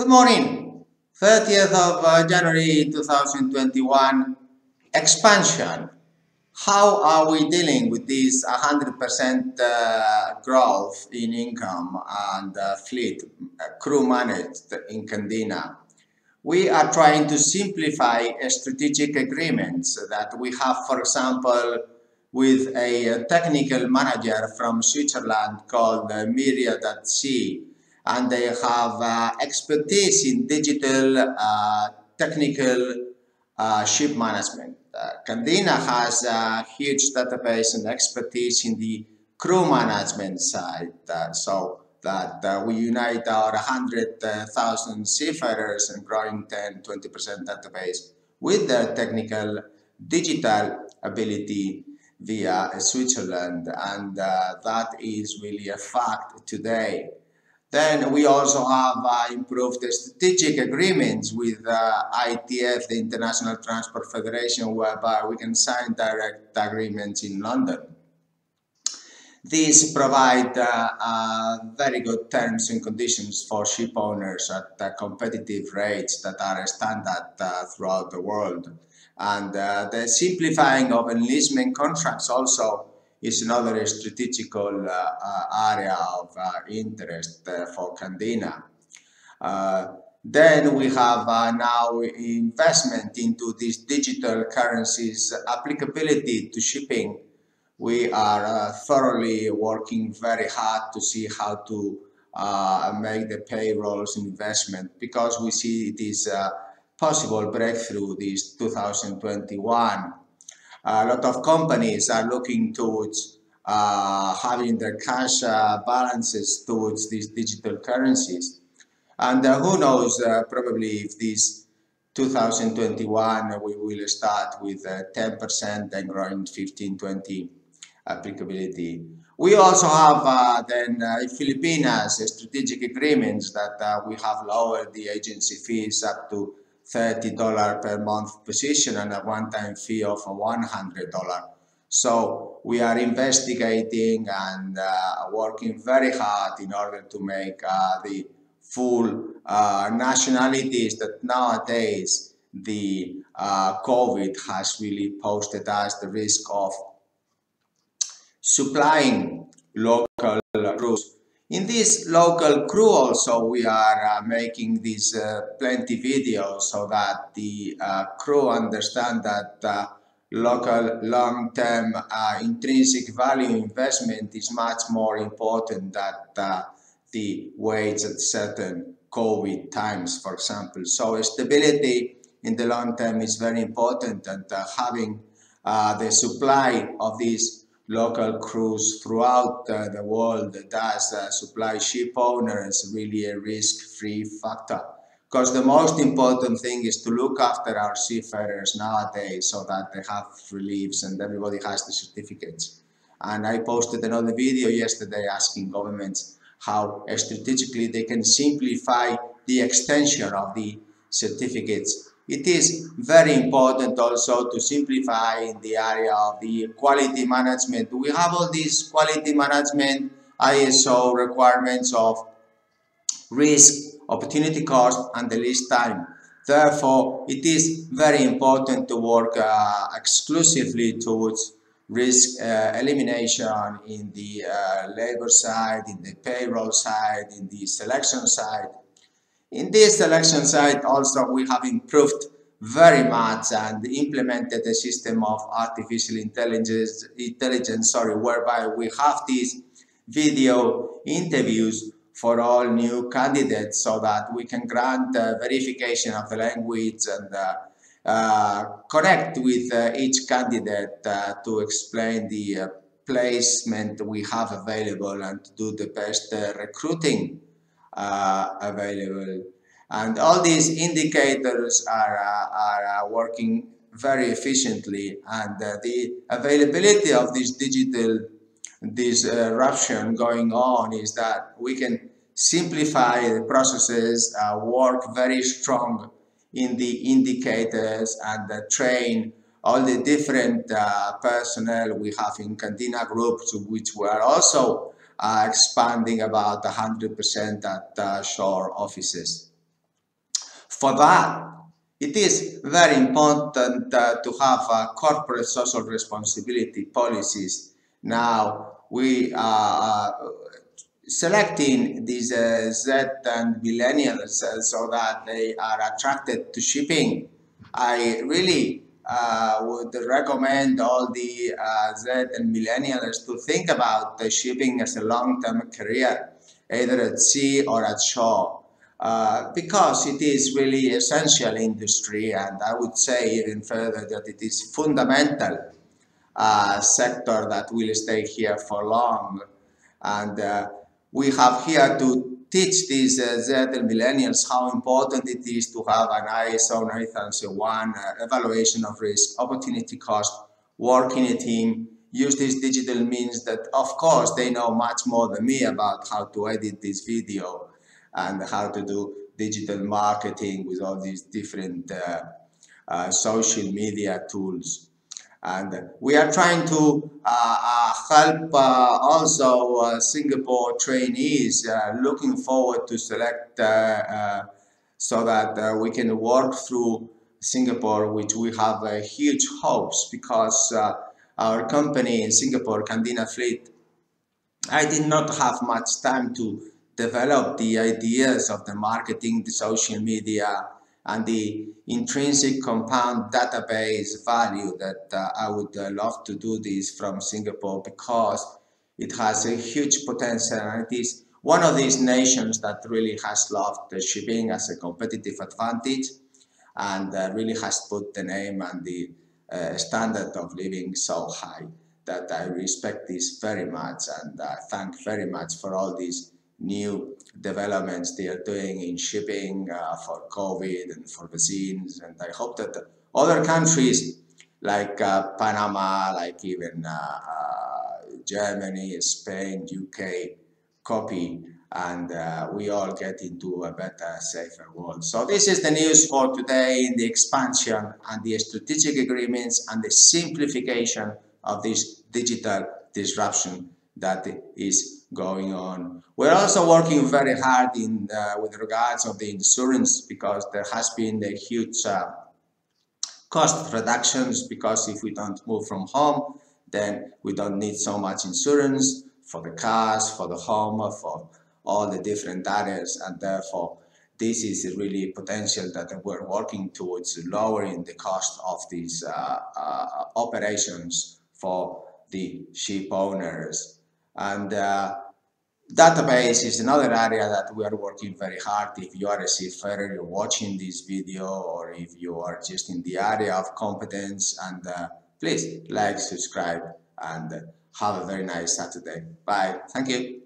Good morning. 30th of uh, January 2021 expansion. How are we dealing with this 100% uh, growth in income and uh, fleet uh, crew managed in Candina? We are trying to simplify strategic agreements that we have, for example, with a technical manager from Switzerland called uh, Myriad at Sea and they have uh, expertise in digital uh, technical uh, ship management. Uh, Candina has a huge database and expertise in the crew management side, uh, so that uh, we unite our 100,000 seafarers and growing 10, 20% database with their technical digital ability via Switzerland and that is really a fact today. Then we also have uh, improved strategic agreements with uh, ITF, the International Transport Federation, whereby we can sign direct agreements in London. These provide uh, uh very good terms and conditions for ship owners at uh, competitive rates that are standard uh, throughout the world. And the simplifying of enlistment contracts also is another strategical uh, uh, area of uh, interest for Candina. Then we have uh, now investment into these digital currencies applicability to shipping. We are uh, thoroughly working very hard to see how to uh, make the payrolls investment because we see it is a possible breakthrough this 2021 a lot of companies are looking towards uh, having their cash uh, balances towards these digital currencies. And uh, who knows, uh, probably if this 2021 we will start with 10% and growing 15, 20 applicability. We also have uh, then uh, Filipinas strategic agreements that we have lowered the agency fees up to $30 per month position and a one-time fee of $100. So we are investigating and uh, working very hard in order to make uh, the full uh, nationalities that nowadays the uh, COVID has really posted us the risk of supplying local crews in this local crew also we are uh, making these uh, plenty videos so that the uh, crew understand that uh, local long-term uh, intrinsic value investment is much more important than uh, the wage at certain COVID times, for example. So stability in the long term is very important and having the supply of these local crews throughout uh, the world does uh, supply ship owners really a risk-free factor because the most important thing is to look after our seafarers nowadays so that they have reliefs and everybody has the certificates. And I posted another video yesterday asking governments how strategically they can simplify the extension of the certificates it is very important also to simplify in the area of the quality management. We have all these quality management ISO requirements of risk, opportunity cost and the least time. Therefore, it is very important to work uh, exclusively towards risk uh, elimination in the uh, labor side, in the payroll side, in the selection side, in this selection site also we have improved very much and implemented a system of artificial intelligence, intelligence sorry, whereby we have these video interviews for all new candidates so that we can grant uh, verification of the language and uh, uh, connect with uh, each candidate uh, to explain the uh, placement we have available and to do the best recruiting uh, available. And all these indicators are, uh, are uh, working very efficiently and the availability of this digital disruption going on is that we can simplify the processes, uh, work very strong in the indicators and uh, train all the different uh, personnel we have in Candina Group, to which we are also uh, expanding about 100% at uh, shore offices. for that, it is very important uh, to have uh, corporate social responsibility policies. Now, we are uh, selecting these uh, Z and millennials uh, so that they are attracted to shipping. I really uh, would recommend all the uh, Z and millennials to think about the shipping as a long-term career, either at sea or at shore, uh, because it is really essential industry, and I would say even further that it is fundamental uh, sector that will stay here for long, and uh, we have here to teach these uh, Z millennials how important it is to have an ISO 9001 uh, evaluation of risk, opportunity cost, work in a team, use these digital means that of course they know much more than me about how to edit this video and how to do digital marketing with all these different uh, uh, social media tools and we are trying to uh, uh, help uh, also uh, Singapore trainees looking forward to select so that we can work through Singapore which we have huge hopes because our company in Singapore, Candina Fleet, I did not have much time to develop the ideas of the marketing, the social media, and the intrinsic compound database value that uh, I would uh, love to do this from Singapore because it has a huge potential and it is one of these nations that really has loved the shipping as a competitive advantage and uh, really has put the name and the uh, standard of living so high that I respect this very much and I thank very much for all these new developments they are doing in shipping uh, for COVID and for vaccines. And I hope that other countries like uh, Panama, like even uh, uh Germany, Spain, UK copy and uh, we all get into a better, safer world. So this is the news for today in the expansion and the strategic agreements and the simplification of this digital disruption that is going on. We're also working very hard in with regards of the insurance because there has been a huge uh, cost reductions because if we don't move from home, then we don't need so much insurance for the cars, for the home, for all the different areas, and therefore this is really potential that we're working towards lowering the cost of these uh, uh, operations for the ship owners and uh, database is another area that we are working very hard. If you are a seafarer, you're watching this video, or if you are just in the area of competence, and uh, please like, subscribe, and have a very nice Saturday. Bye. Thank you.